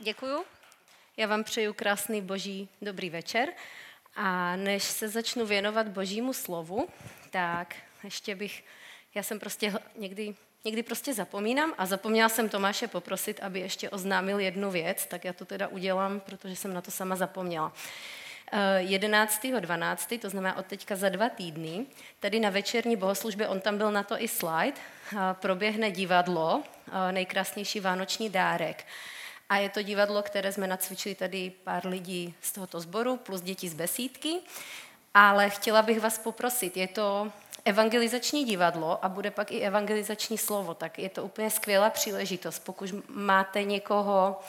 Děkuju. Já vám přeju krásný boží dobrý večer. A než se začnu věnovat božímu slovu, tak ještě bych, já jsem prostě někdy, někdy prostě zapomínám a zapomněla jsem Tomáše poprosit, aby ještě oznámil jednu věc, tak já to teda udělám, protože jsem na to sama zapomněla. 11.12., eh, to znamená od teďka za dva týdny, tady na večerní bohoslužbě, on tam byl na to i slide, proběhne divadlo, eh, nejkrásnější vánoční dárek. A je to divadlo, které jsme nacvičili tady pár lidí z tohoto sboru, plus děti z besídky. Ale chtěla bych vás poprosit, je to evangelizační divadlo a bude pak i evangelizační slovo, tak je to úplně skvělá příležitost. Pokud máte někoho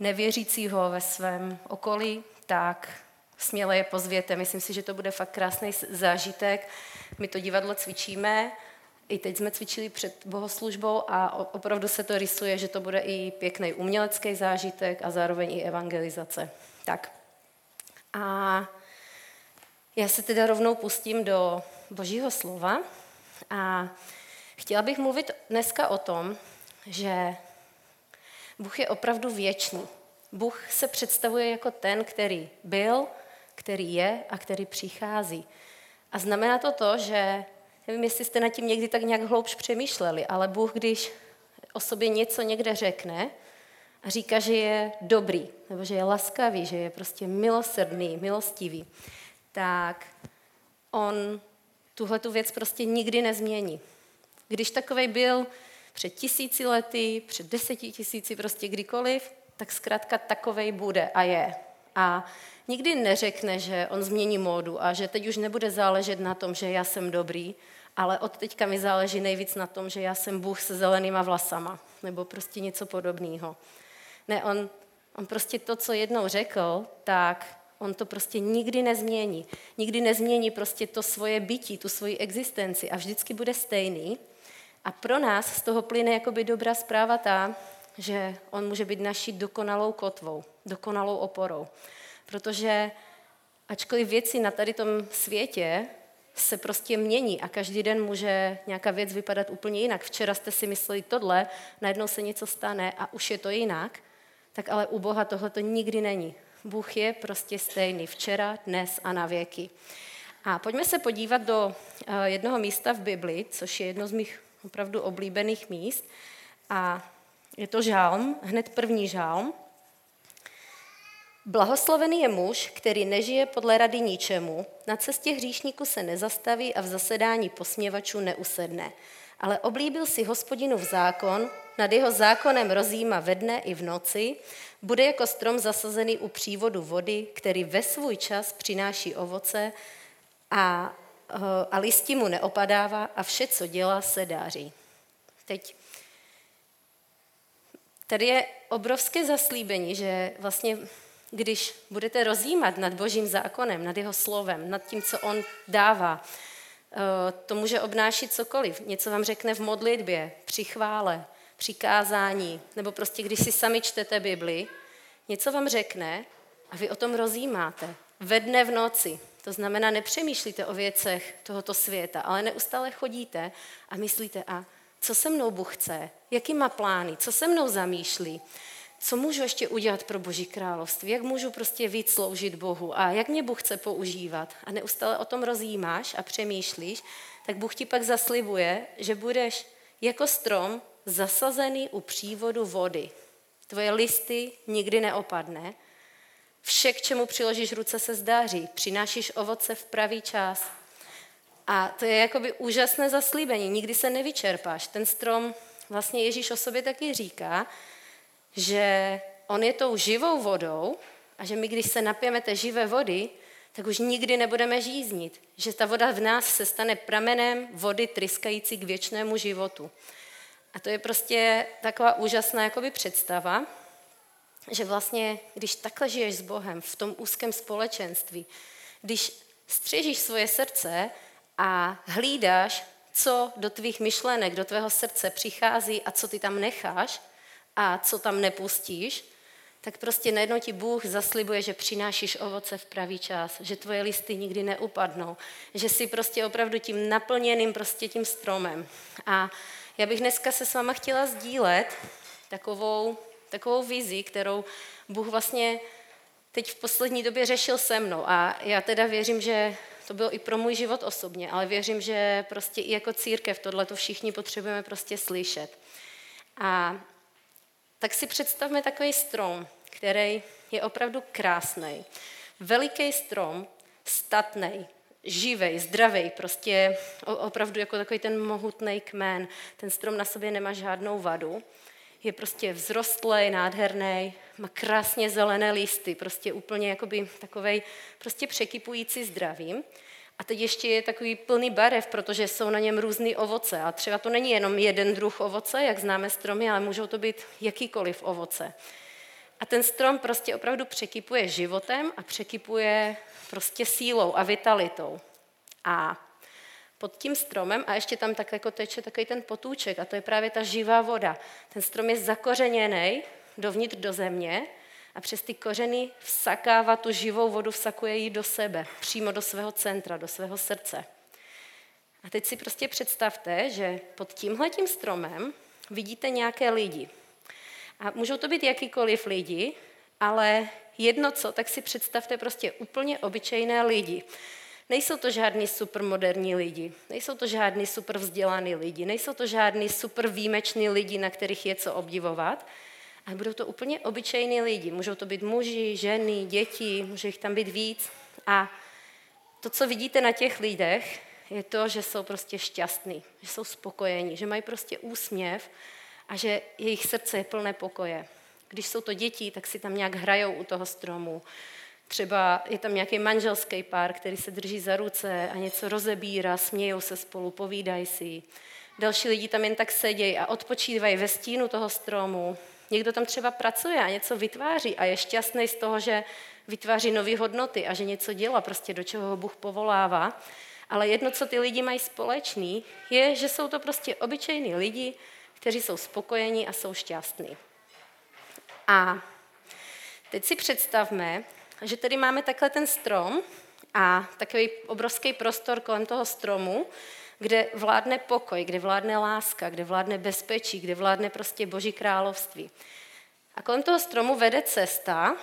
nevěřícího ve svém okolí, tak směle je pozvěte. Myslím si, že to bude fakt krásný zážitek. My to divadlo cvičíme, i teď jsme cvičili před bohoslužbou a opravdu se to rysuje, že to bude i pěkný umělecký zážitek a zároveň i evangelizace. Tak. A já se teda rovnou pustím do božího slova a chtěla bych mluvit dneska o tom, že Bůh je opravdu věčný. Bůh se představuje jako ten, který byl, který je a který přichází. A znamená to to, že nevím, jestli jste nad tím někdy tak nějak hloubš přemýšleli, ale Bůh, když o sobě něco někde řekne a říká, že je dobrý, nebo že je laskavý, že je prostě milosrdný, milostivý, tak on tuhle tu věc prostě nikdy nezmění. Když takovej byl před tisíci lety, před deseti tisíci, prostě kdykoliv, tak zkrátka takovej bude a je. A nikdy neřekne, že on změní módu a že teď už nebude záležet na tom, že já jsem dobrý, ale od teďka mi záleží nejvíc na tom, že já jsem Bůh se zelenýma vlasama, nebo prostě něco podobného. Ne, on, on prostě to, co jednou řekl, tak on to prostě nikdy nezmění. Nikdy nezmění prostě to svoje bytí, tu svoji existenci a vždycky bude stejný. A pro nás z toho plyne jakoby dobrá zpráva ta, že on může být naší dokonalou kotvou, dokonalou oporou. Protože ačkoliv věci na tady tom světě se prostě mění a každý den může nějaká věc vypadat úplně jinak. Včera jste si mysleli tohle, najednou se něco stane a už je to jinak, tak ale u Boha tohle to nikdy není. Bůh je prostě stejný včera, dnes a na věky. A pojďme se podívat do eh, jednoho místa v Bibli, což je jedno z mých opravdu oblíbených míst. A je to žálm, hned první žálm. Blahoslavený je muž, který nežije podle rady ničemu, na cestě hříšníku se nezastaví a v zasedání posměvačů neusedne. Ale oblíbil si hospodinu v zákon, nad jeho zákonem rozjíma ve dne i v noci, bude jako strom zasazený u přívodu vody, který ve svůj čas přináší ovoce a, eh, a listi mu neopadává a vše, co dělá, se dáří. Teď tady je obrovské zaslíbení, že vlastně když budete rozjímat nad božím zákonem, nad jeho slovem, nad tím, co on dává, eh, to může obnášet cokoliv. Něco vám řekne v modlitbě, při chvále, při kázání, nebo prostě když si sami čtete Bibli, něco vám řekne a vy o tom rozjímáte. Ve dne v noci. To znamená, nepřemýšlíte o věcech tohoto světa, ale neustále chodíte a myslíte, a co se mnou Bůh chce, jaký má plány, co se mnou zamýšlí, co můžu ještě udělat pro Boží království, jak můžu prostě víc sloužit Bohu a jak mě Bůh chce používat. A neustále o tom rozjímáš a přemýšlíš, tak Bůh ti pak zaslibuje, že budeš jako strom zasazený u přívodu vody. Tvoje listy nikdy neopadne. Vše, k čemu přiložíš ruce, se zdáří. Přinášíš ovoce v pravý čas. A to je jakoby úžasné zaslíbení. Nikdy se nevyčerpáš. Ten strom, vlastně Ježíš o sobě taky říká, že on je tou živou vodou a že my, když se napijeme té živé vody, tak už nikdy nebudeme žíznit. Že ta voda v nás se stane pramenem vody tryskající k věčnému životu. A to je prostě taková úžasná jakoby představa, že vlastně, když takhle žiješ s Bohem v tom úzkém společenství, když střežíš svoje srdce a hlídáš, co do tvých myšlenek, do tvého srdce přichází a co ty tam necháš, a co tam nepustíš, tak prostě najednou ti Bůh zaslibuje, že přinášíš ovoce v pravý čas, že tvoje listy nikdy neupadnou, že jsi prostě opravdu tím naplněným prostě tím stromem. A já bych dneska se s váma chtěla sdílet takovou takovou vizi, kterou Bůh vlastně teď v poslední době řešil se mnou. A já teda věřím, že to bylo i pro můj život osobně, ale věřím, že prostě i jako církev tohle to všichni potřebujeme prostě slyšet. A tak si představme takový strom, který je opravdu krásný. Veliký strom, statný, živej, zdravý, prostě opravdu jako takový ten mohutný kmen. Ten strom na sobě nemá žádnou vadu. Je prostě vzrostlý, nádherný, má krásně zelené listy, prostě úplně jakoby takovej prostě překypující zdravím. A teď ještě je takový plný barev, protože jsou na něm různé ovoce. A třeba to není jenom jeden druh ovoce, jak známe stromy, ale můžou to být jakýkoliv ovoce. A ten strom prostě opravdu překypuje životem a překypuje prostě sílou a vitalitou. A pod tím stromem a ještě tam tak jako teče takový ten potůček a to je právě ta živá voda. Ten strom je zakořeněný dovnitř do země a přes ty kořeny vsakává tu živou vodu, vsakuje ji do sebe, přímo do svého centra, do svého srdce. A teď si prostě představte, že pod tímhletím stromem vidíte nějaké lidi. A můžou to být jakýkoliv lidi, ale jedno co, tak si představte prostě úplně obyčejné lidi. Nejsou to žádní supermoderní lidi, nejsou to žádní super vzdělaní lidi, nejsou to žádní super výjimeční lidi, na kterých je co obdivovat, ale budou to úplně obyčejní lidi. Můžou to být muži, ženy, děti, může jich tam být víc. A to, co vidíte na těch lidech, je to, že jsou prostě šťastní, že jsou spokojení, že mají prostě úsměv a že jejich srdce je plné pokoje. Když jsou to děti, tak si tam nějak hrajou u toho stromu. Třeba je tam nějaký manželský pár, který se drží za ruce a něco rozebírá, smějou se spolu, povídají si. Další lidi tam jen tak sedějí a odpočívají ve stínu toho stromu. Někdo tam třeba pracuje a něco vytváří a je šťastný z toho, že vytváří nové hodnoty a že něco dělá, prostě do čeho ho Bůh povolává. Ale jedno, co ty lidi mají společný, je, že jsou to prostě obyčejní lidi, kteří jsou spokojení a jsou šťastní. A teď si představme, že tady máme takhle ten strom a takový obrovský prostor kolem toho stromu, kde vládne pokoj, kde vládne láska, kde vládne bezpečí, kde vládne prostě boží království. A kolem toho stromu vede cesta,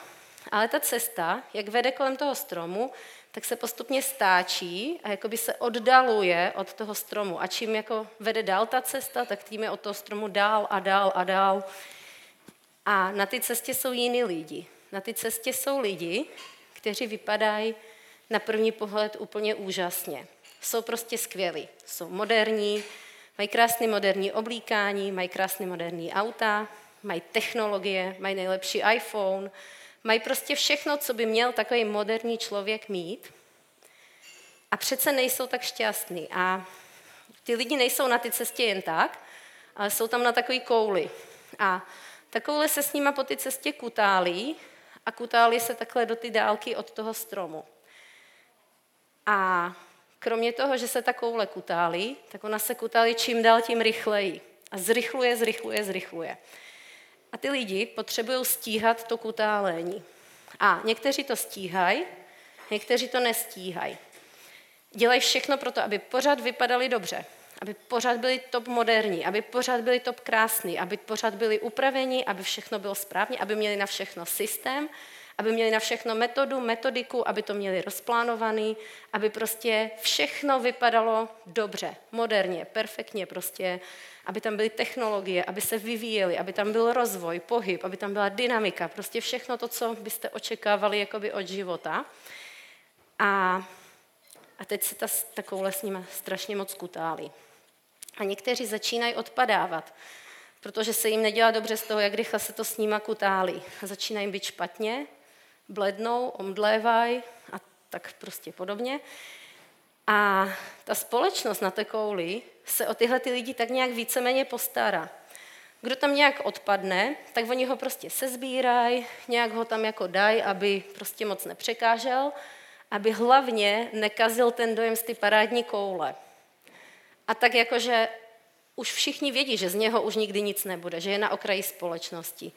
ale ta cesta, jak vede kolem toho stromu, tak se postupně stáčí a jakoby se oddaluje od toho stromu. A čím jako vede dál ta cesta, tak tím je od toho stromu dál a dál a dál. A na té cestě jsou jiní lidi. Na té cestě jsou lidi, kteří vypadají na první pohled úplně úžasně. Jsou prostě skvělí. Jsou moderní, mají krásný moderní oblíkání, mají krásný moderní auta, mají technologie, mají nejlepší iPhone, mají prostě všechno, co by měl takový moderní člověk mít. A přece nejsou tak šťastní. A ty lidi nejsou na té cestě jen tak, ale jsou tam na takový kouli. A takovouhle se s nima po té cestě kutálí a kutálí se takhle do ty dálky od toho stromu. A kromě toho, že se ta koule kutálí, tak ona se kutálí čím dál tím rychleji. A zrychluje, zrychluje, zrychluje. A ty lidi potřebují stíhat to kutálení. A někteří to stíhají, někteří to nestíhají. Dělají všechno pro to, aby pořád vypadali dobře, aby pořád byli top moderní, aby pořád byli top krásní, aby pořád byli upraveni, aby všechno bylo správně, aby měli na všechno systém, aby měli na všechno metodu, metodiku, aby to měli rozplánovaný, aby prostě všechno vypadalo dobře, moderně, perfektně prostě, aby tam byly technologie, aby se vyvíjely, aby tam byl rozvoj, pohyb, aby tam byla dynamika, prostě všechno to, co byste očekávali jakoby od života. A, a teď se ta, takovouhle s strašně moc kutálí. A někteří začínají odpadávat, protože se jim nedělá dobře z toho, jak rychle se to s nima kutálí. Začínají být špatně, blednou, omdlévají a tak prostě podobně. A ta společnost na té kouli se o tyhle ty lidi tak nějak víceméně postará. Kdo tam nějak odpadne, tak oni ho prostě sezbírají, nějak ho tam jako dají, aby prostě moc nepřekážel, aby hlavně nekazil ten dojem z ty parádní koule. A tak jakože už všichni vědí, že z něho už nikdy nic nebude, že je na okraji společnosti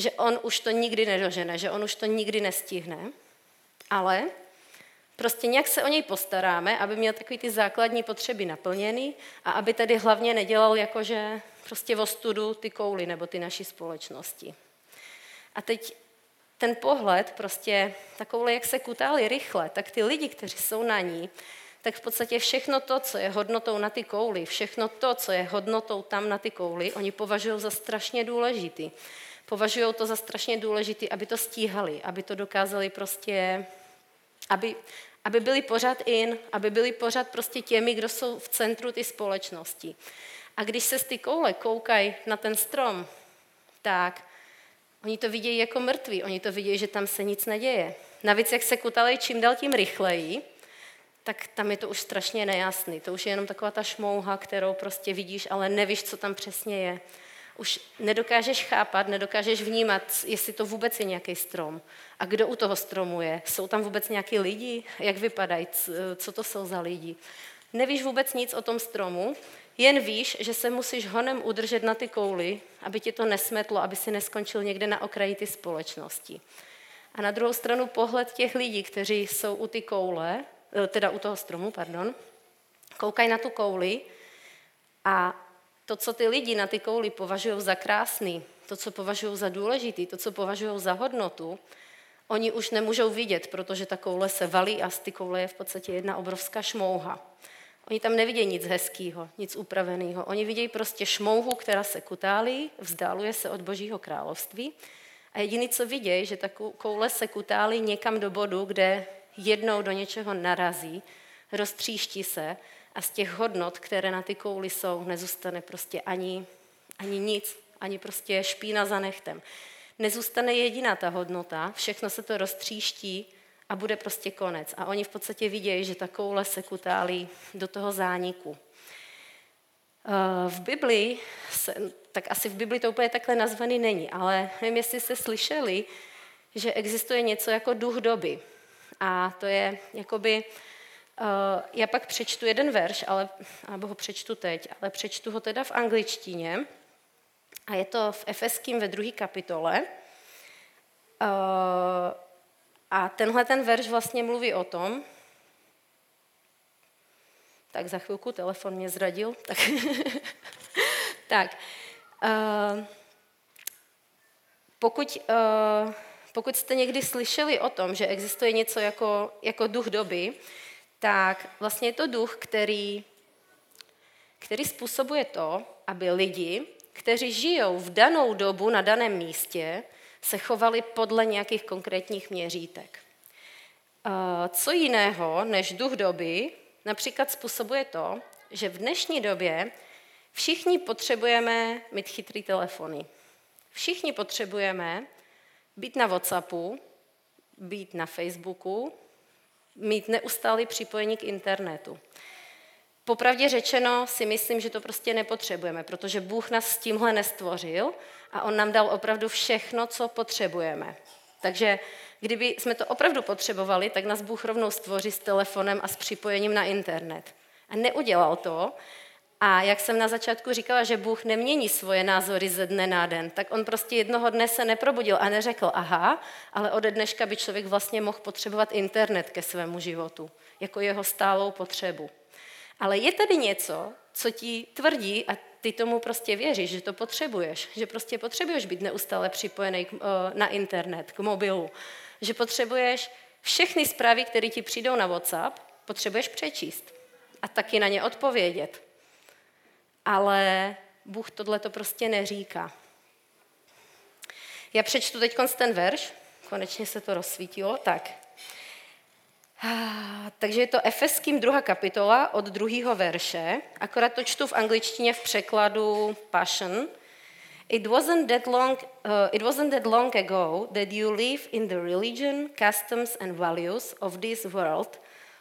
že on už to nikdy nedožene, že on už to nikdy nestihne, ale prostě nějak se o něj postaráme, aby měl takový ty základní potřeby naplněný a aby tady hlavně nedělal jakože prostě v ostudu ty kouly nebo ty naší společnosti. A teď ten pohled, prostě takovou, jak se kutáli rychle, tak ty lidi, kteří jsou na ní, tak v podstatě všechno to, co je hodnotou na ty kouli, všechno to, co je hodnotou tam na ty kouli, oni považují za strašně důležitý. Považují to za strašně důležitý, aby to stíhali, aby to dokázali prostě, aby, aby byli pořád in, aby byli pořád prostě těmi, kdo jsou v centru ty společnosti. A když se z ty koule koukají na ten strom, tak oni to vidějí jako mrtví, oni to vidějí, že tam se nic neděje. Navíc, jak se kutali čím dál tím rychleji, tak tam je to už strašně nejasný. To už je jenom taková ta šmouha, kterou prostě vidíš, ale nevíš, co tam přesně je. Už nedokážeš chápat, nedokážeš vnímat, jestli to vůbec je nějaký strom. A kdo u toho stromu je? Jsou tam vůbec nějaký lidi? Jak vypadají? Co to jsou za lidi? Nevíš vůbec nic o tom stromu, jen víš, že se musíš honem udržet na ty kouli, aby ti to nesmetlo, aby si neskončil někde na okraji ty společnosti. A na druhou stranu pohled těch lidí, kteří jsou u ty koule, Eh, teda u toho stromu, pardon, koukají na tu kouli a to, co ty lidi na ty kouli považují za krásný, to, co považují za důležitý, to, co považují za hodnotu, oni už nemůžou vidět, protože ta koule se valí a z ty koule je v podstatě jedna obrovská šmouha. Oni tam nevidějí nic hezkého, nic upraveného. Oni vidějí prostě šmouhu, která se kutálí, vzdáluje se od Božího království. A jediný, co vidějí, že ta koule se kutálí někam do bodu, kde jednou do něčeho narazí, roztříští se a z těch hodnot, které na ty kouli jsou, nezůstane prostě ani, ani nic, ani prostě špína za nechtem. Nezůstane jediná ta hodnota, všechno se to roztříští a bude prostě konec. A oni v podstatě vidějí, že ta koule se kutálí do toho zániku. Eh, v Biblii, tak asi v Biblii to úplně takhle nazvaný není, ale nevím, jestli jste slyšeli, že existuje něco jako duch doby. A to je jakoby, já pak přečtu jeden verš, ale, nebo ho přečtu teď, ale přečtu ho teda v angličtině. A je to v Efeským ve druhé kapitole. Uh, a tenhle ten verš vlastně mluví o tom, tak za chvilku telefon mě zradil. Tak, tak uh, pokud uh, pokud jste někdy slyšeli o tom, že existuje něco jako, jako duch doby, tak vlastně je to duch, který, který způsobuje to, aby lidi, kteří žijou v danou dobu na daném místě, se chovali podle nějakých konkrétních měřítek. Co jiného než duch doby například způsobuje to, že v dnešní době všichni potřebujeme mít chytrý telefony. Všichni potřebujeme být na WhatsAppu, být na Facebooku, mít neustálý připojení k internetu. Popravdě řečeno si myslím, že to prostě nepotřebujeme, protože Bůh nás s tímhle nestvořil a On nám dal opravdu všechno, co potřebujeme. Takže kdyby jsme to opravdu potřebovali, tak nás Bůh rovnou stvoří s telefonem a s připojením na internet. A neudělal to, a jak jsem na začátku říkala, že Bůh nemění svoje názory ze dne na den, tak on prostě jednoho dne se neprobudil a neřekl, aha, ale ode dneška by člověk vlastně mohl potřebovat internet ke svému životu, jako jeho stálou potřebu. Ale je tady něco, co ti tvrdí a ty tomu prostě věříš, že to potřebuješ, že prostě potřebuješ být neustále připojený eh, na internet, k mobilu, že potřebuješ všechny zprávy, které ti přijdou na WhatsApp, potřebuješ přečíst a taky na ně odpovědět ale Bůh tohle to prostě neříká. Já přečtu teď ten verš, konečně se to rozsvítilo, tak. Takže je to Efeským druhá kapitola od druhého verše, akorát to čtu v angličtině v překladu Passion. It wasn't that long, uh, it wasn't that long ago that you live in the religion, customs and values of this world,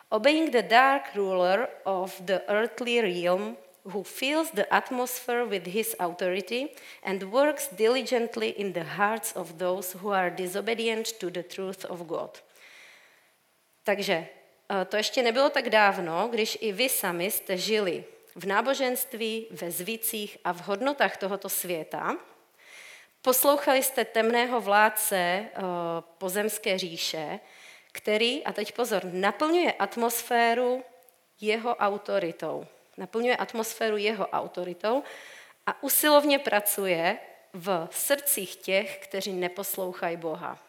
obeying the dark ruler of the earthly realm who fills the atmosphere with his authority and works diligently in the hearts of those who are disobedient to the truth of God. Takže eh, to ještě nebylo tak dávno, když i vy sami jste žili v náboženství, ve zvících a v hodnotách tohoto světa. Poslouchali jste temného vládce eh, pozemské říše, který, a teď pozor, naplňuje atmosféru jeho autoritou naplňuje atmosféru jeho autoritou a usilovně pracuje v srdcích těch, kteří neposlouchají Boha.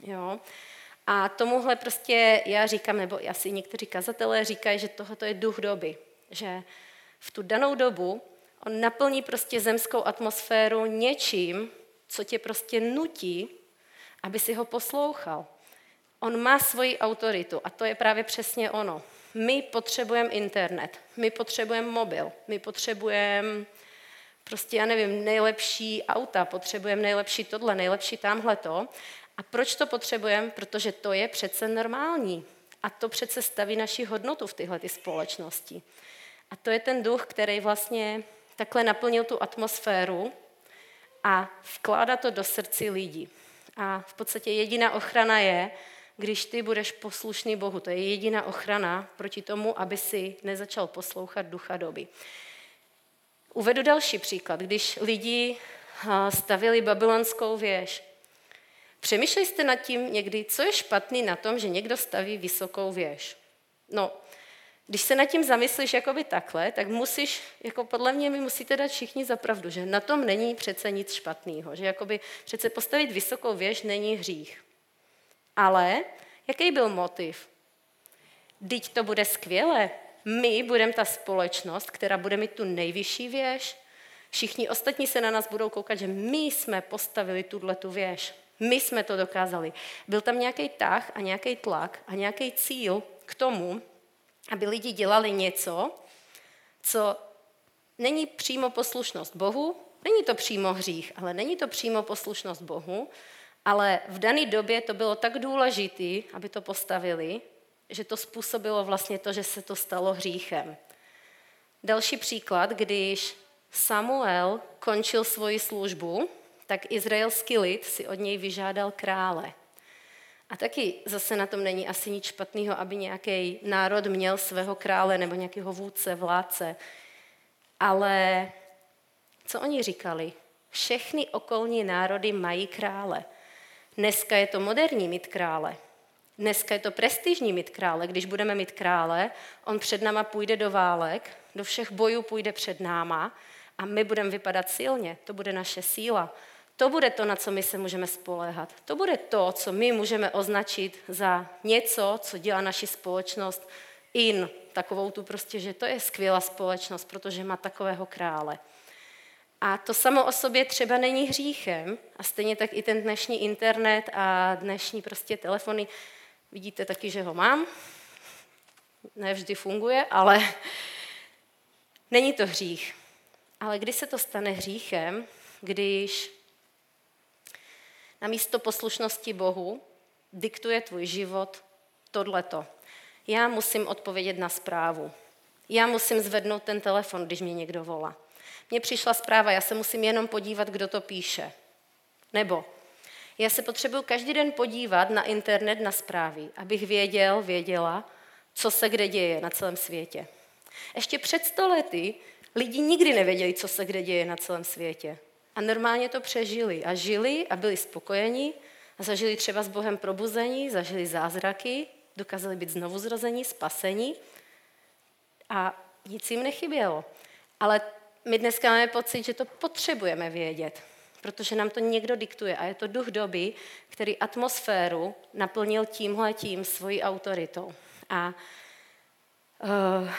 Jo? A tomuhle prostě já říkám, nebo asi někteří kazatelé říkají, že tohoto je duch doby. Že v tu danou dobu on naplní prostě zemskou atmosféru něčím, co tě prostě nutí, aby si ho poslouchal. On má svoji autoritu a to je právě přesně ono. My potřebujeme internet, my potřebujeme mobil, my potřebujeme prostě, já nevím, nejlepší auta, potřebujeme nejlepší tohle, nejlepší tamhle to. A proč to potřebujeme? Protože to je přece normální. A to přece staví naši hodnotu v tyhle ty společnosti. A to je ten duch, který vlastně takhle naplnil tu atmosféru a vkládá to do srdci lidí. A v podstatě jediná ochrana je, když ty budeš poslušný Bohu. To je jediná ochrana proti tomu, aby si nezačal poslouchat ducha doby. Uvedu další příklad. Když lidi stavili babylonskou věž, přemýšleli jste nad tím někdy, co je špatný na tom, že někdo staví vysokou věž? No, když se nad tím zamyslíš jakoby takhle, tak musíš, jako podle mě mi musíte dát všichni za pravdu, že na tom není přece nic špatného, že jakoby přece postavit vysokou věž není hřích. Ale jaký byl motiv? Teď to bude skvělé. My budeme ta společnost, která bude mít tu nejvyšší věž. Všichni ostatní se na nás budou koukat, že my jsme postavili tuhle tu věž. My jsme to dokázali. Byl tam nějaký tah a nějaký tlak a nějaký cíl k tomu, aby lidi dělali něco, co není přímo poslušnost Bohu, není to přímo hřích, ale není to přímo poslušnost Bohu, ale v dané době to bylo tak důležité, aby to postavili, že to způsobilo vlastně to, že se to stalo hříchem. Další příklad, když Samuel končil svoji službu, tak izraelský lid si od něj vyžádal krále. A taky zase na tom není asi nic špatného, aby nějaký národ měl svého krále nebo nějakého vůdce, vládce. Ale co oni říkali? Všechny okolní národy mají krále. Dneska je to moderní mít krále. Dneska je to prestižní mít krále. Když budeme mít krále, on před náma půjde do válek, do všech bojů půjde před náma a my budeme vypadat silně. To bude naše síla. To bude to, na co my se můžeme spoléhat. To bude to, co my můžeme označit za něco, co dělá naši společnost in. Takovou tu prostě, že to je skvělá společnost, protože má takového krále. A to samo o sobě třeba není hříchem. A stejně tak i ten dnešní internet a dnešní prostě telefony. Vidíte taky, že ho mám. Ne vždy funguje, ale není to hřích. Ale kdy se to stane hříchem, když na místo poslušnosti Bohu diktuje tvůj život tohleto. Já musím odpovědět na zprávu. Já musím zvednout ten telefon, když mě někdo volá. Mně přišla zpráva, já se musím jenom podívat, kdo to píše. Nebo já se potřebuji každý den podívat na internet, na zprávy, abych věděl, věděla, co se kde děje na celém světě. Ještě před stolety lidi nikdy nevěděli, co se kde děje na celém světě. A normálně to přežili a žili a byli spokojeni a zažili třeba s Bohem probuzení, zažili zázraky, dokázali být znovu zrození, spasení a nic jim nechybělo. Ale my dneska máme pocit, že to potřebujeme vědět, protože nám to někdo diktuje a je to duch doby, který atmosféru naplnil tímhle tím svojí autoritou. A uh,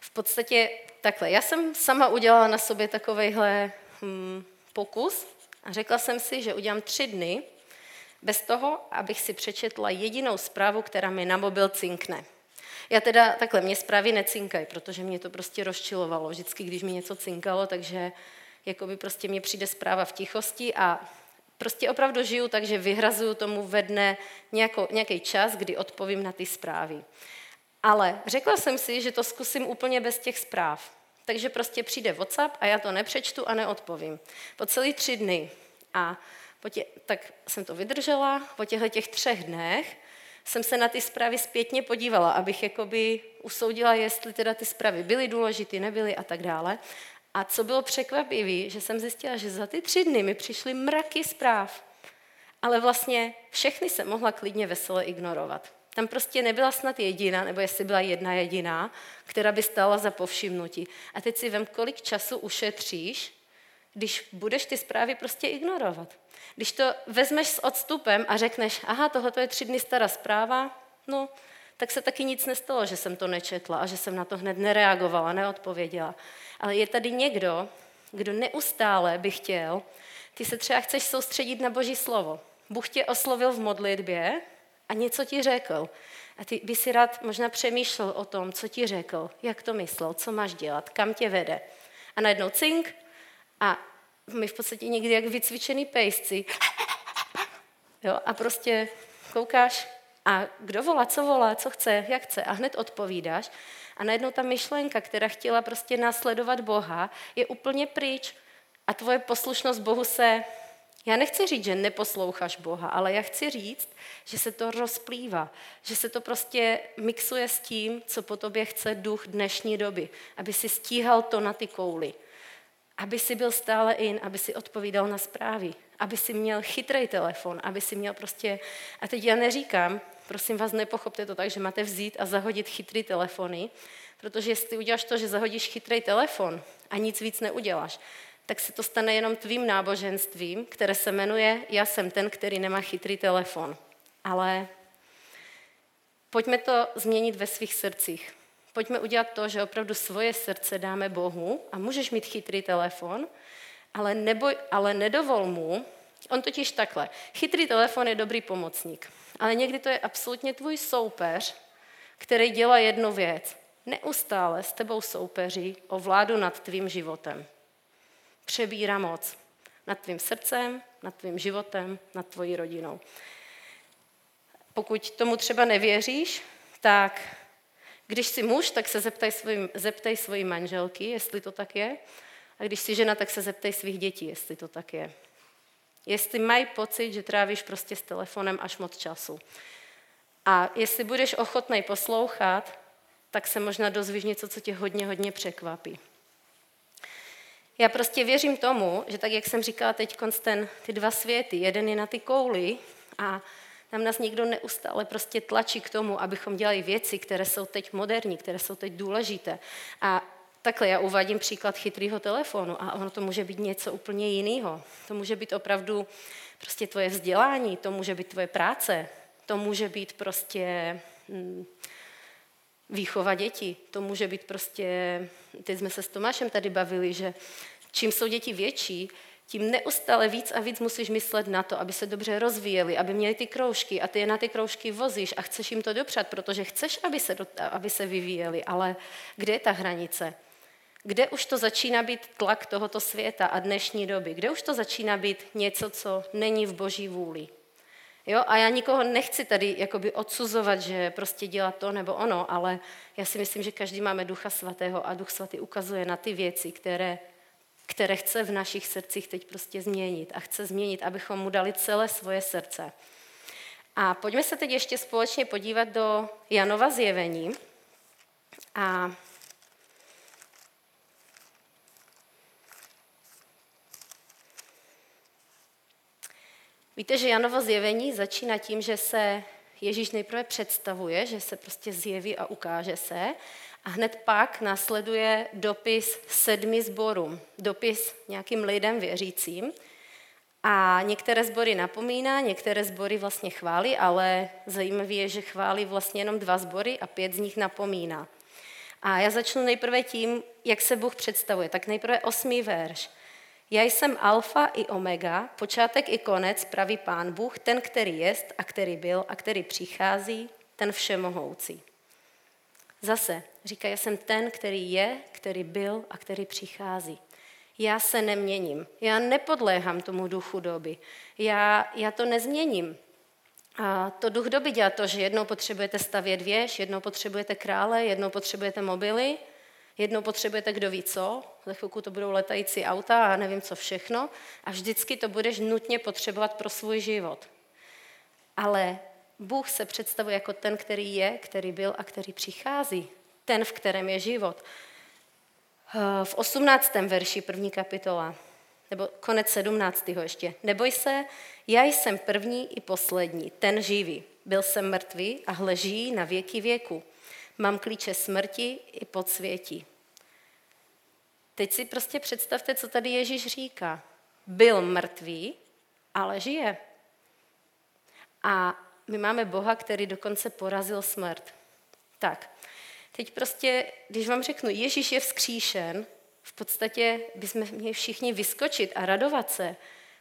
v podstatě takhle, já jsem sama udělala na sobě takovejhle hm, pokus a řekla jsem si, že udělám tři dny bez toho, abych si přečetla jedinou zprávu, která mi na mobil cinkne. Já teda takhle, mě zprávy necinkají, protože mě to prostě rozčilovalo vždycky, když mi něco cinkalo, takže jakoby prostě mě přijde zpráva v tichosti a prostě opravdu žiju tak, že vyhrazuju tomu ve dne nějaký čas, kdy odpovím na ty zprávy. Ale řekla jsem si, že to zkusím úplně bez těch zpráv. Takže prostě přijde WhatsApp a já to nepřečtu a neodpovím. Po celý tři dny. A po tě, tak jsem to vydržela. Po těchto těch třech dnech jsem se na ty zprávy zpětně podívala, abych jakoby usoudila, jestli teda ty zprávy byly důležité, nebyly a tak dále. A co bylo překvapivé, že jsem zjistila, že za ty tři dny mi přišly mraky zpráv, ale vlastně všechny se mohla klidně vesele ignorovat. Tam prostě nebyla snad jediná, nebo jestli byla jedna jediná, která by stála za povšimnutí. A teď si vem, kolik času ušetříš, když budeš ty zprávy prostě ignorovat. Když to vezmeš s odstupem a řekneš, aha, tohle je tři dny stará zpráva, no, tak se taky nic nestalo, že jsem to nečetla a že jsem na to hned nereagovala, neodpověděla. Ale je tady někdo, kdo neustále by chtěl, ty se třeba chceš soustředit na Boží slovo. Bůh tě oslovil v modlitbě a něco ti řekl. A ty by si rád možná přemýšlel o tom, co ti řekl, jak to myslel, co máš dělat, kam tě vede. A najednou cink a my v podstatě někdy jak vycvičený pejsci. Jo, a prostě koukáš a kdo volá, co volá, co chce, jak chce a hned odpovídáš. A najednou ta myšlenka, která chtěla prostě následovat Boha, je úplně pryč. A tvoje poslušnost Bohu se já nechci říct, že neposloucháš Boha, ale já chci říct, že se to rozplývá, že se to prostě mixuje s tím, co po tobě chce duch dnešní doby, aby si stíhal to na ty kouly, aby si byl stále in, aby si odpovídal na zprávy, aby si měl chytrý telefon, aby si měl prostě, a teď já neříkám, prosím vás, nepochopte to tak, že máte vzít a zahodit chytrý telefony, protože jestli uděláš to, že zahodíš chytrý telefon a nic víc neuděláš, tak se to stane jenom tvým náboženstvím, které se jmenuje Já jsem ten, který nemá chytrý telefon. Ale pojďme to změnit ve svých srdcích. Pojďme udělat to, že opravdu svoje srdce dáme Bohu a můžeš mít chytrý telefon, ale, neboj, ale nedovol mu, on totiž takhle, chytrý telefon je dobrý pomocník, ale někdy to je absolutně tvůj soupeř, který dělá jednu věc. Neustále s tebou soupeří o vládu nad tvým životem přebírá moc nad tvým srdcem, nad tvým životem, nad tvojí rodinou. Pokud tomu třeba nevěříš, tak když jsi muž, tak se zeptaj, svým, zeptej svojí manželky, jestli to tak je. A když jsi žena, tak se zeptej svých dětí, jestli to tak je. Jestli mají pocit, že trávíš prostě s telefonem až moc času. A jestli budeš ochotný poslouchat, tak se možná dozvíš něco, co tě hodně, hodně překvapí. Já prostě věřím tomu, že tak, jak jsem říkala teď, ten, ty dva světy, jeden je na ty kouli a tam nás někdo neustále prostě tlačí k tomu, abychom dělali věci, které jsou teď moderní, které jsou teď důležité. A takhle já uvádím příklad chytrého telefonu a ono to může být něco úplně jiného. To může být opravdu prostě tvoje vzdělání, to může být tvoje práce, to může být prostě hm, výchova dětí. To může být prostě, teď jsme se s Tomášem tady bavili, že čím jsou děti větší, tím neustále víc a víc musíš myslet na to, aby se dobře rozvíjeli, aby měli ty kroužky a ty je na ty kroužky vozíš a chceš jim to dopřát, protože chceš, aby se, aby se vyvíjeli, ale kde je ta hranice? Kde už to začíná být tlak tohoto světa a dnešní doby? Kde už to začíná být něco, co není v boží vůli? Jo? A já nikoho nechci tady jakoby odsuzovat, že prostě dělá to nebo ono, ale já si myslím, že každý máme Ducha Svatého a Duch Svatý ukazuje na ty věci, které, které chce v našich srdcích teď prostě změnit a chce změnit, abychom mu dali celé svoje srdce. A pojďme se teď ještě společně podívat do Janova zjevení. A Víte, že Janovo zjevení začíná tím, že se Ježíš nejprve představuje, že se prostě zjeví a ukáže se. A hned pak následuje dopis sedmi sborům, dopis nějakým lidem věřícím. A některé sbory napomíná, některé sbory vlastně chválí, ale zajímavé je, že chválí vlastně jenom dva sbory a pět z nich napomíná. A já začnu nejprve tím, jak se Bůh představuje. Tak nejprve osmý verš. Já jsem alfa i omega, počátek i konec, pravý pán Bůh, ten, který jest a který byl a který přichází, ten všemohoucí. Zase říká, já jsem ten, který je, který byl a který přichází. Já se neměním. Já nepodléhám tomu duchu doby. Já, já to nezměním. A to duch doby dělá to, že jednou potřebujete stavět věž, jednou potřebujete krále, jednou potřebujete mobily, Jednou potřebujete kdo ví co, za chvilku to budou letající auta a nevím co všechno a vždycky to budeš nutně potřebovat pro svůj život. Ale Bůh se představuje jako ten, který je, který byl a který přichází. Ten, v kterém je život. V 18. verši první kapitola, nebo konec 17. ještě. Neboj se, já jsem první i poslední, ten živý. Byl jsem mrtvý a hleží na věky věku. Mám klíče smrti i podsvětí. teď si prostě představte, co tady Ježíš říká. Byl mrtvý, ale žije. A my máme Boha, který dokonce porazil smrt. Tak, teď prostě, když vám řeknu, Ježíš je vzkříšen, v podstatě bychom měli všichni vyskočit a radovat se,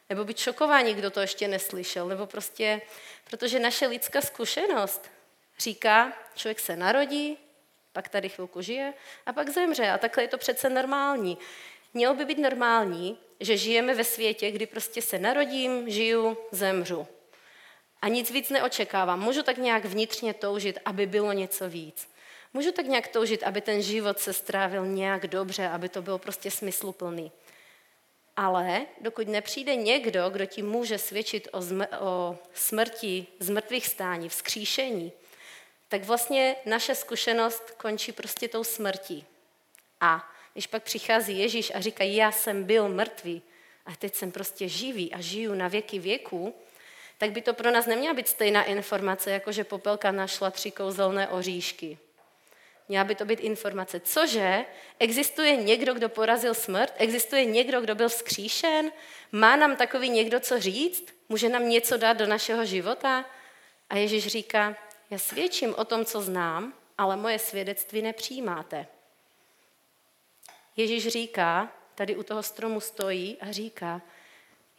nebo být šokováni, kdo to ještě neslyšel, nebo prostě, protože naše lidská zkušenost říká, člověk se narodí, pak tady chvilku žije a pak zemře. A takhle je to přece normální. Mělo by být normální, že žijeme ve světě, kdy prostě se narodím, žiju, zemřu. A nic víc neočekávám. Můžu tak nějak vnitřně toužit, aby bylo něco víc. Můžu tak nějak toužit, aby ten život se strávil nějak dobře, aby to bylo prostě smysluplný. Ale dokud nepřijde někdo, kdo ti může svědčit o, zm- o smrti, zmrtvých stání, vzkříšení, tak vlastně naše zkušenost končí prostě tou smrtí. A když pak přichází Ježíš a říká, já jsem byl mrtvý a teď jsem prostě živý a žiju na věky věku, tak by to pro nás neměla být stejná informace, jako že Popelka našla tři kouzelné oříšky. Měla by to být informace, cože existuje někdo, kdo porazil smrt, existuje někdo, kdo byl vzkříšen, má nám takový někdo co říct, může nám něco dát do našeho života. A Ježíš říká, já svědčím o tom, co znám, ale moje svědectví nepřijímáte. Ježíš říká, tady u toho stromu stojí a říká,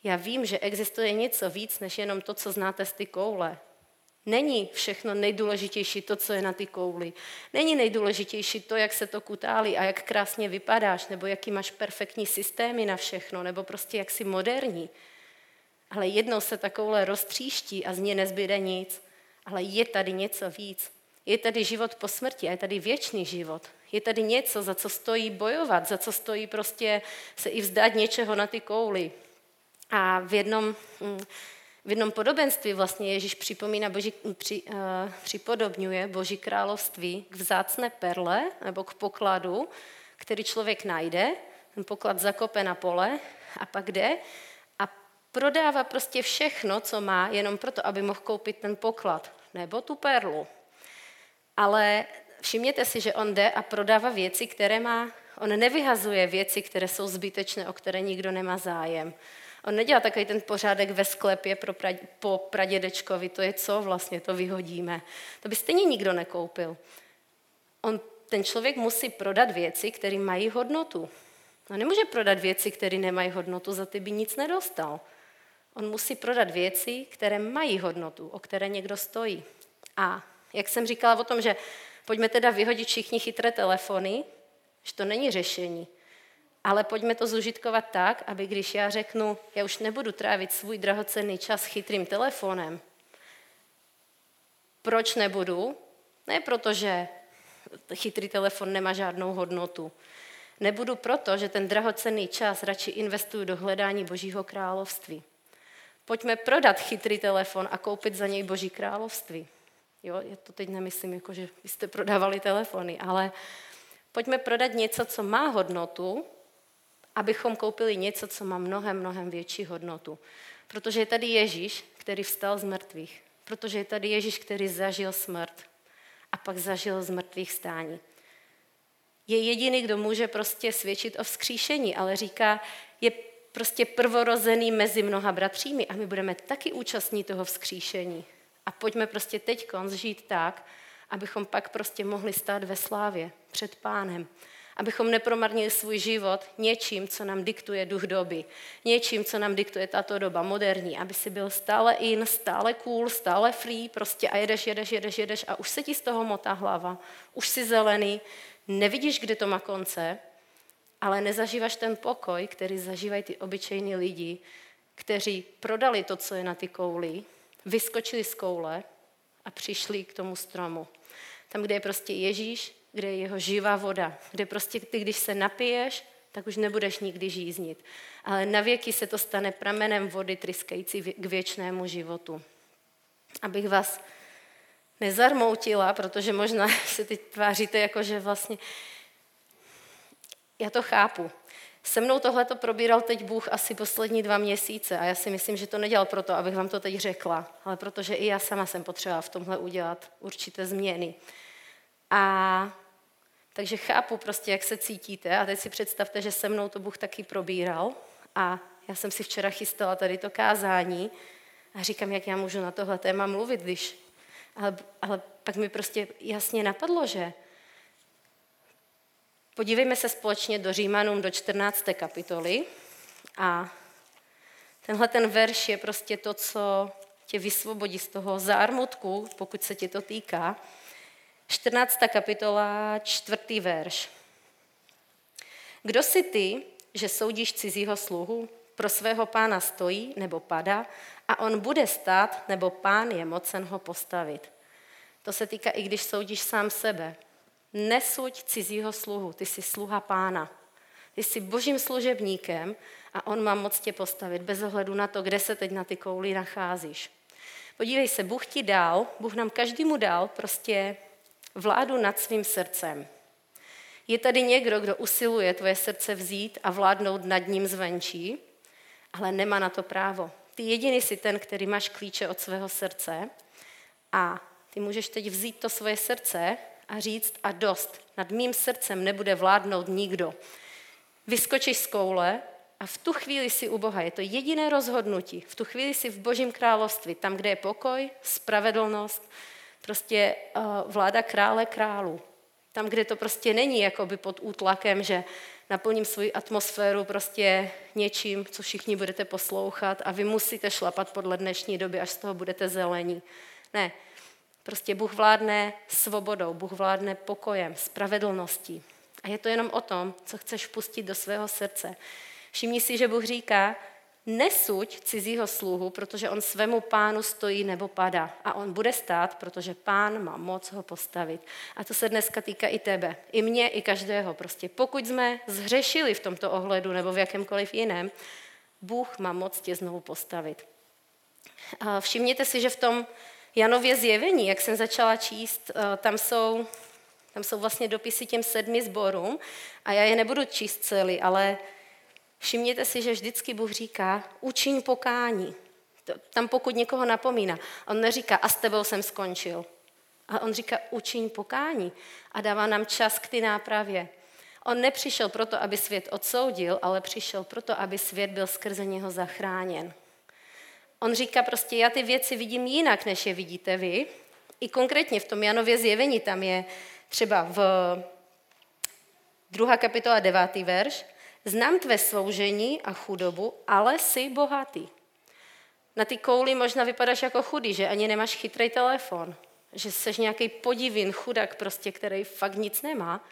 já vím, že existuje něco víc, než jenom to, co znáte z ty koule. Není všechno nejdůležitější to, co je na ty kouli. Není nejdůležitější to, jak se to kutálí a jak krásně vypadáš, nebo jaký máš perfektní systémy na všechno, nebo prostě jak jsi moderní. Ale jednou se ta koule roztříští a z ní nezbyde nic. Ale je tady něco víc. Je tady život po smrti a je tady věčný život. Je tady něco, za co stojí bojovat, za co stojí prostě se i vzdát něčeho na ty kouli. A v jednom, mm, v jednom podobenství vlastně Ježíš připomíná boží, při, uh, připodobňuje Boží království k vzácné perle nebo k pokladu, který člověk najde, ten poklad zakope na pole a pak jde a prodává prostě všechno, co má, jenom proto, aby mohl koupit ten poklad nebo tu perlu. Ale všimněte si, že on jde a prodává věci, které má, on nevyhazuje věci, které jsou zbytečné, o které nikdo nemá zájem. On nedělá takový ten pořádek ve sklepě pro pra, po pradědečkovi, to je co vlastně, to vyhodíme. To by stejně nikdo nekoupil. On, ten člověk musí prodat věci, které mají hodnotu. On nemůže prodat věci, které nemají hodnotu, za ty by nic nedostal. On musí prodat věci, které mají hodnotu, o které někdo stojí. A jak jsem říkala o tom, že pojďme teda vyhodit všichni chytré telefony, že to není řešení. Ale pojďme to zužitkovat tak, aby když já řeknu, já už nebudu trávit svůj drahocenný čas chytrým telefonem, proč nebudu? Ne proto, že chytrý telefon nemá žádnou hodnotu. Nebudu proto, že ten drahocenný čas radši investuju do hledání Božího království. Pojďme prodat chytrý telefon a koupit za něj Boží království. Jo, já to teď nemyslím, jako že jste prodávali telefony, ale pojďme prodat něco, co má hodnotu abychom koupili něco, co má mnohem, mnohem větší hodnotu. Protože je tady Ježíš, který vstal z mrtvých. Protože je tady Ježíš, který zažil smrt a pak zažil z mrtvých stání. Je jediný, kdo může prostě svědčit o vzkříšení, ale říká, je prostě prvorozený mezi mnoha bratřími a my budeme taky účastní toho vzkříšení. A pojďme prostě teď žít tak, abychom pak prostě mohli stát ve slávě před pánem abychom nepromarnili svůj život něčím, co nám diktuje duch doby, něčím, co nám diktuje tato doba moderní, aby si byl stále in, stále cool, stále free, prostě a jedeš, jedeš, jedeš, jedeš a už se ti z toho motá hlava, už si zelený, nevidíš, kde to má konce, ale nezažíváš ten pokoj, který zažívají ty obyčejní lidi, kteří prodali to, co je na ty kouli, vyskočili z koule a přišli k tomu stromu. Tam, kde je prostě Ježíš, kde je jeho živá voda, kde prostě ty, když se napiješ, tak už nebudeš nikdy žíznit. Ale na věky se to stane pramenem vody tryskající k věčnému životu. Abych vás nezarmoutila, protože možná se teď tváříte jako, že vlastně... Já to chápu. Se mnou tohle to probíral teď Bůh asi poslední dva měsíce a já si myslím, že to nedělal proto, abych vám to teď řekla, ale protože i já sama jsem potřebovala v tomhle udělat určité změny. A Takže chápu prostě, jak se cítíte a teď si představte, že se mnou to Bůh taky probíral a já jsem si včera chystala tady to kázání a říkám, jak já můžu na tohle téma mluvit, když... Ale, ale pak mi prostě jasně napadlo, že podívejme se společně do Římanům do 14. kapitoly a tenhle ten verš je prostě to, co tě vysvobodí z toho zármutku, pokud se ti to týká. 14. kapitola, čtvrtý verš. Kdo si ty, že soudíš cizího sluhu? Pro svého pána stojí nebo pada a on bude stát, nebo pán je mocen ho postavit. To se týká i když soudíš sám sebe. Nesuď cizího sluhu, ty jsi sluha pána. Ty jsi božím služebníkem a on má moc tě postavit, bez ohledu na to, kde se teď na ty kouli nacházíš. Podívej se, Bůh ti dal, Bůh nám každému dal prostě vládu nad svým srdcem. Je tady někdo, kdo usiluje tvoje srdce vzít a vládnout nad ním zvenčí, ale nemá na to právo. Ty jediný jsi ten, který máš klíče od svého srdce a ty můžeš teď vzít to svoje srdce a říct a dost, nad mým srdcem nebude vládnout nikdo. Vyskočíš z koule a v tu chvíli si u Boha. Je to jediné rozhodnutí. V tu chvíli si v Božím království, tam, kde je pokoj, spravedlnost, prostě uh, vláda krále králu. Tam, kde to prostě není jakoby pod útlakem, že naplním svou atmosféru prostě něčím, co všichni budete poslouchat a vy musíte šlapat podle dnešní doby, až z toho budete zelení. Ne, prostě Bůh vládne svobodou, Bůh vládne pokojem, spravedlností. A je to jenom o tom, co chceš pustit do svého srdce. Všimni si, že Bůh říká, nesuď cizího sluhu, protože on svému pánu stojí nebo padá. A on bude stát, protože pán má moc ho postavit. A to se dneska týká i tebe, i mě, i každého. Prostě pokud jsme zhřešili v tomto ohledu nebo v jakémkoliv jiném, Bůh má moc tě znovu postavit. A všimněte si, že v tom Janově zjevení, jak jsem začala číst, eh, tam jsou, tam jsou vlastně dopisy těm sedmi zborům a já je nebudu číst celý, ale Všimněte si, že vždycky Bůh říká, učiň pokání. Tam pokud někoho napomíná, on neříká, a s tebou jsem skončil. A on říká, učiň pokání a dává nám čas k ty nápravě. On nepřišel proto, aby svět odsoudil, ale přišel proto, aby svět byl skrze něho zachráněn. On říká prostě, já ty věci vidím jinak, než je vidíte vy. I konkrétně v tom Janově zjevení tam je třeba v 2. kapitola 9. verš, Znám tvé sloužení a chudobu, ale jsi bohatý. Na ty kouli možná vypadáš jako chudý, že ani nemáš chytrý telefon, že jsi nějaký podivin, chudák prostě, který fakt nic nemá,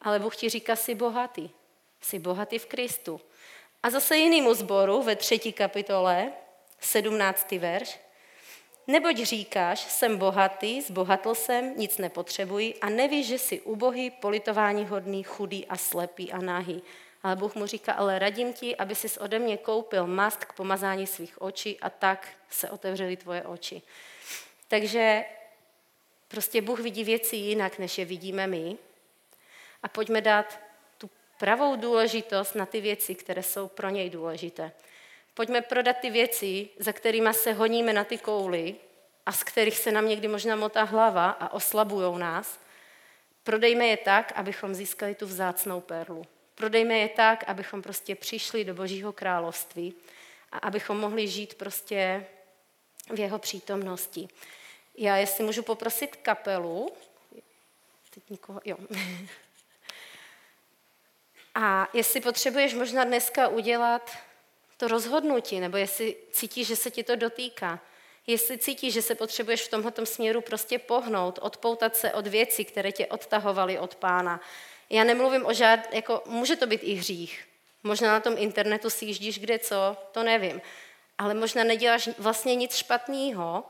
ale Bůh ti říká, jsi bohatý. Jsi bohatý v Kristu. A zase jinému zboru ve třetí kapitole, 17. verš, Neboť říkáš, jsem bohatý, zbohatl jsem, nic nepotřebuji a nevíš, že jsi ubohý, politování hodný, chudý a slepý a nahý. Ale Bůh mu říká, ale radím ti, aby si ode mě koupil mast k pomazání svých očí a tak se otevřely tvoje oči. Takže prostě Bůh vidí věci jinak, než je vidíme my. A pojďme dát tu pravou důležitost na ty věci, které jsou pro něj důležité. Pojďme prodat ty věci, za kterými se honíme na ty kouly a z kterých se nám někdy možná motá hlava a oslabují nás. Prodejme je tak, abychom získali tu vzácnou perlu. Prodejme je tak, abychom prostě přišli do Božího království a abychom mohli žít prostě v jeho přítomnosti. Já, jestli můžu poprosit kapelu, teď nikoho, jo. A jestli potřebuješ možná dneska udělat to rozhodnutí, nebo jestli cítíš, že se ti to dotýká, jestli cítíš, že se potřebuješ v tomhle směru prostě pohnout, odpoutat se od věcí, které tě odtahovaly od pána, já nemluvím o žád, jako může to být i hřích. Možná na tom internetu si jíždíš kde co, to nevím. Ale možná neděláš vlastně nic špatného,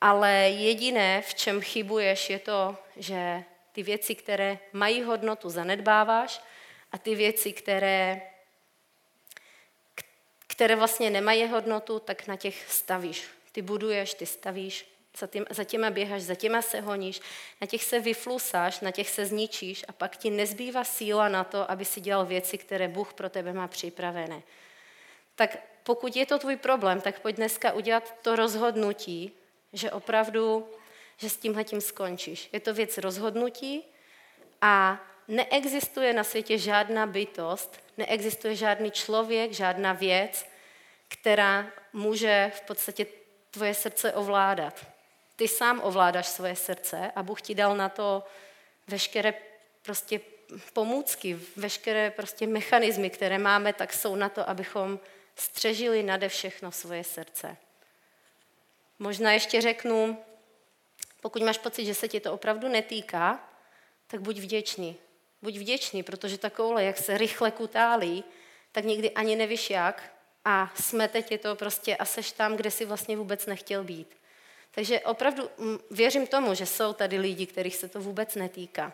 ale jediné, v čem chybuješ, je to, že ty věci, které mají hodnotu, zanedbáváš a ty věci, které, které vlastně nemají hodnotu, tak na těch stavíš. Ty buduješ, ty stavíš za, tím, za těma běhaš, za těma se honíš, na těch se vyflusáš, na těch se zničíš a pak ti nezbývá síla na to, aby si dělal věci, které Bůh pro tebe má připravené. Tak pokud je to tvůj problém, tak pojď dneska udělat to rozhodnutí, že opravdu, že s tímhle tím skončíš. Je to věc rozhodnutí a neexistuje na světě žádná bytost, neexistuje žádný člověk, žádná věc, která může v podstatě tvoje srdce ovládat. Ty sám ovládáš svoje srdce a Bůh ti dal na to veškeré prostě pomůcky, veškeré prostě mechanismy, které máme, tak jsou na to, abychom střežili nade všechno svoje srdce. Možná ještě řeknu, pokud máš pocit, že se ti to opravdu netýká, tak buď vděčný. Buď vděčný, protože ta koule, jak se rychle kutálí, tak nikdy ani nevíš jak a smete tě to prostě a seš tam, kde si vlastně vůbec nechtěl být. Takže opravdu mm, věřím tomu, že jsou tady lidi, kterých se to vůbec netýká.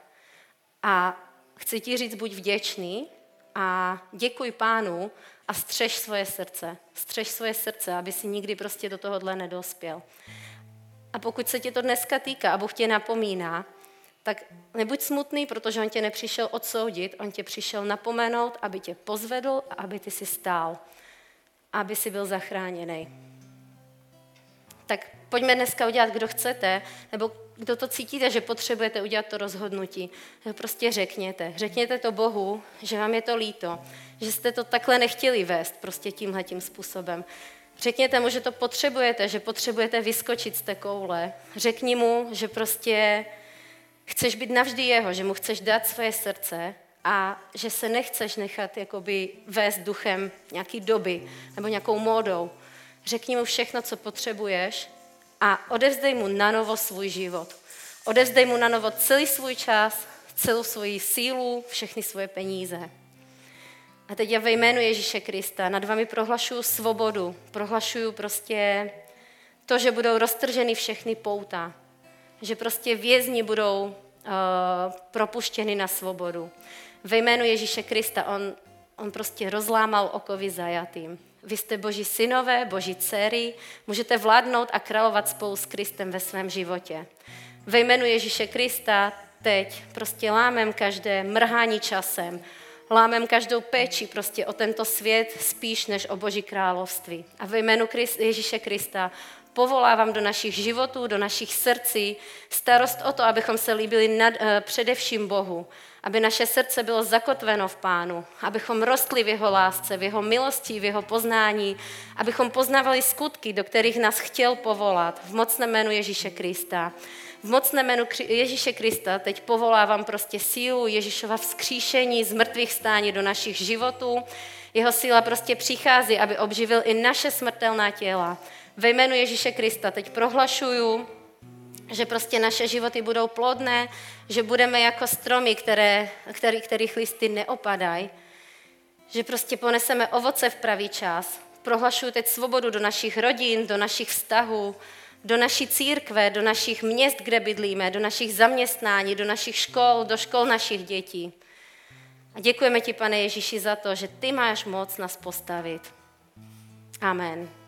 A chci ti říct, buď vděčný a děkuj pánu a střež svoje srdce. Střež svoje srdce, aby si nikdy prostě do tohohle nedospěl. A pokud se tě to dneska týká a Bůh tě napomíná, tak nebuď smutný, protože on tě nepřišel odsoudit, on tě přišel napomenout, aby tě pozvedl a aby ty si stál, aby si byl zachráněný. Tak pojďme dneska udělat, kdo chcete, nebo kdo to cítíte, že potřebujete udělat to rozhodnutí. Prostě řekněte. Řekněte to Bohu, že vám je to líto, že jste to takhle nechtěli vést prostě tímhle tím způsobem. Řekněte mu, že to potřebujete, že potřebujete vyskočit z té koule. Řekni mu, že prostě chceš být navždy jeho, že mu chceš dát svoje srdce a že se nechceš nechat jakoby vést duchem nějaký doby nebo nějakou módou. Řekni mu všechno, co potřebuješ a odevzdej mu na novo svůj život. Odevzdej mu na novo celý svůj čas, celou svoji sílu, všechny svoje peníze. A teď já ve jménu Ježíše Krista nad vámi prohlašuju svobodu, prohlašuju prostě to, že budou roztrženy všechny pouta, že prostě vězni budou uh, propuštěny na svobodu. Ve jménu Ježíše Krista on, on prostě rozlámal okovy zajatým. Vy jste boží synové, boží dcery, můžete vládnout a královat spolu s Kristem ve svém životě. Ve jménu Ježíše Krista teď prostě lámem každé mrhání časem, lámem každou péči prostě o tento svět spíš než o Boží království. A ve jménu Ježíše Krista povolávám do našich životů, do našich srdcí starost o to, abychom se líbili nad, uh, především Bohu, aby naše srdce bylo zakotveno v Pánu, abychom rostli v jeho lásce, v jeho milosti, v jeho poznání, abychom poznávali skutky, do kterých nás chtěl povolat v mocném jménu Ježíše Krista. V mocném jménu Ježíše Krista teď povolávám prostě sílu Ježíšova vzkříšení z mrtvých stání do našich životů. Jeho síla prostě přichází, aby obživil i naše smrtelná těla. Ve jménu Ježíše Krista teď prohlašuju, že prostě naše životy budou plodné, že budeme jako stromy, které, který, kterých listy neopadají, že prostě poneseme ovoce v pravý čas. Prohlašuju teď svobodu do našich rodin, do našich vztahů, do naší církve, do našich měst, kde bydlíme, do našich zaměstnání, do našich škol, do škol našich dětí. A děkujeme ti, pane Ježíši, za to, že ty máš moc nás postavit. Amen.